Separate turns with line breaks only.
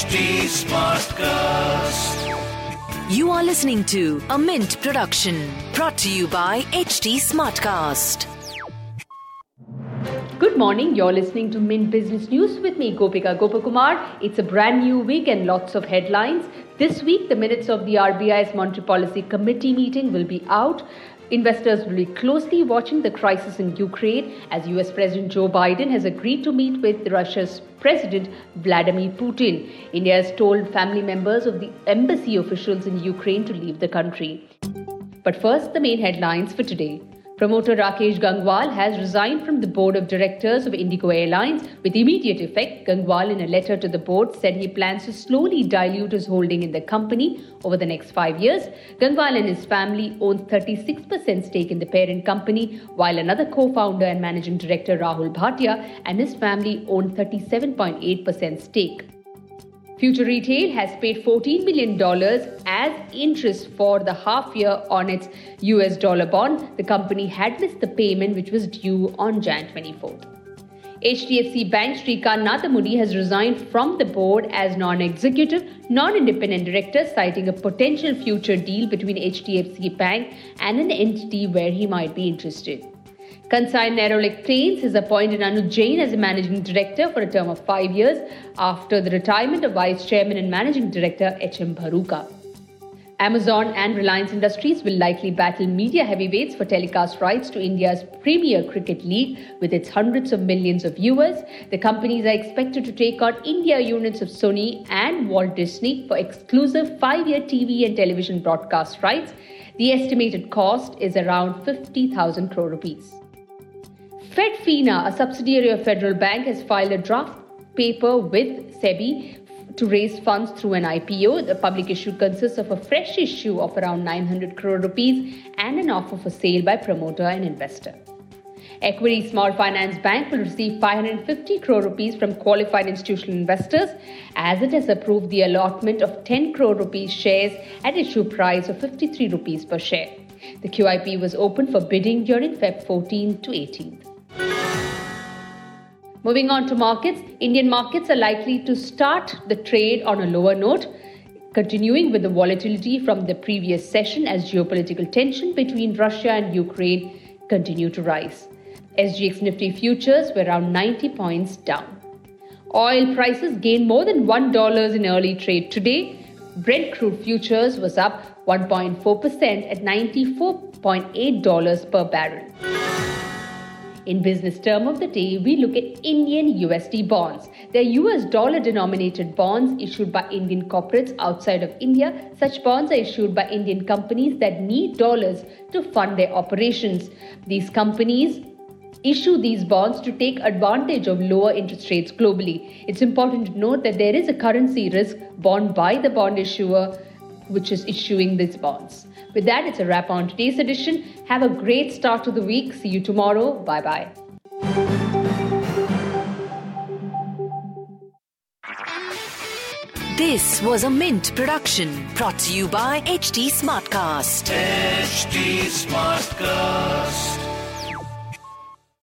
HT Smartcast.
You are listening to a Mint production brought to you by HT Smartcast.
Good morning. You're listening to Mint Business News with me, Gopika Gopakumar. It's a brand new week and lots of headlines. This week, the minutes of the RBI's Monetary Policy Committee meeting will be out. Investors will be closely watching the crisis in Ukraine as US President Joe Biden has agreed to meet with Russia's President Vladimir Putin. India has told family members of the embassy officials in Ukraine to leave the country. But first, the main headlines for today. Promoter Rakesh Gangwal has resigned from the board of directors of Indigo Airlines with immediate effect. Gangwal, in a letter to the board, said he plans to slowly dilute his holding in the company over the next five years. Gangwal and his family own 36% stake in the parent company, while another co founder and managing director, Rahul Bhatia, and his family own 37.8% stake. Future Retail has paid $14 million as interest for the half year on its US dollar bond. The company had missed the payment, which was due on Jan 24th. HDFC Bank Srikant Nadhamuni has resigned from the board as non executive, non independent director, citing a potential future deal between HDFC Bank and an entity where he might be interested. Kansai Nerolac Paints has appointed Anuj Jain as a managing director for a term of five years after the retirement of vice chairman and managing director H.M. Bharuka. Amazon and Reliance Industries will likely battle media heavyweights for telecast rights to India's Premier Cricket League with its hundreds of millions of viewers. The companies are expected to take on India units of Sony and Walt Disney for exclusive five year TV and television broadcast rights. The estimated cost is around 50,000 crore rupees. FedFina, a subsidiary of Federal Bank, has filed a draft paper with SEBI to raise funds through an IPO. The public issue consists of a fresh issue of around 900 crore rupees and an offer for sale by promoter and investor. Equitas Small Finance Bank will receive 550 crore rupees from qualified institutional investors as it has approved the allotment of 10 crore rupees shares at issue price of 53 rupees per share. The QIP was open for bidding during Feb 14 to 18th. Moving on to markets, Indian markets are likely to start the trade on a lower note, continuing with the volatility from the previous session as geopolitical tension between Russia and Ukraine continue to rise. SGX Nifty futures were around 90 points down. Oil prices gained more than $1 in early trade today. Brent crude futures was up 1.4% at $94.8 per barrel. In business term of the day, we look at Indian USD bonds. They're US dollar denominated bonds issued by Indian corporates outside of India. Such bonds are issued by Indian companies that need dollars to fund their operations. These companies issue these bonds to take advantage of lower interest rates globally. It's important to note that there is a currency risk borne by the bond issuer which is issuing these bonds. With that, it's a wrap on today's edition. Have a great start to the week. See you tomorrow. Bye bye.
This was a Mint production brought to you by HT Smartcast.
HT Smartcast.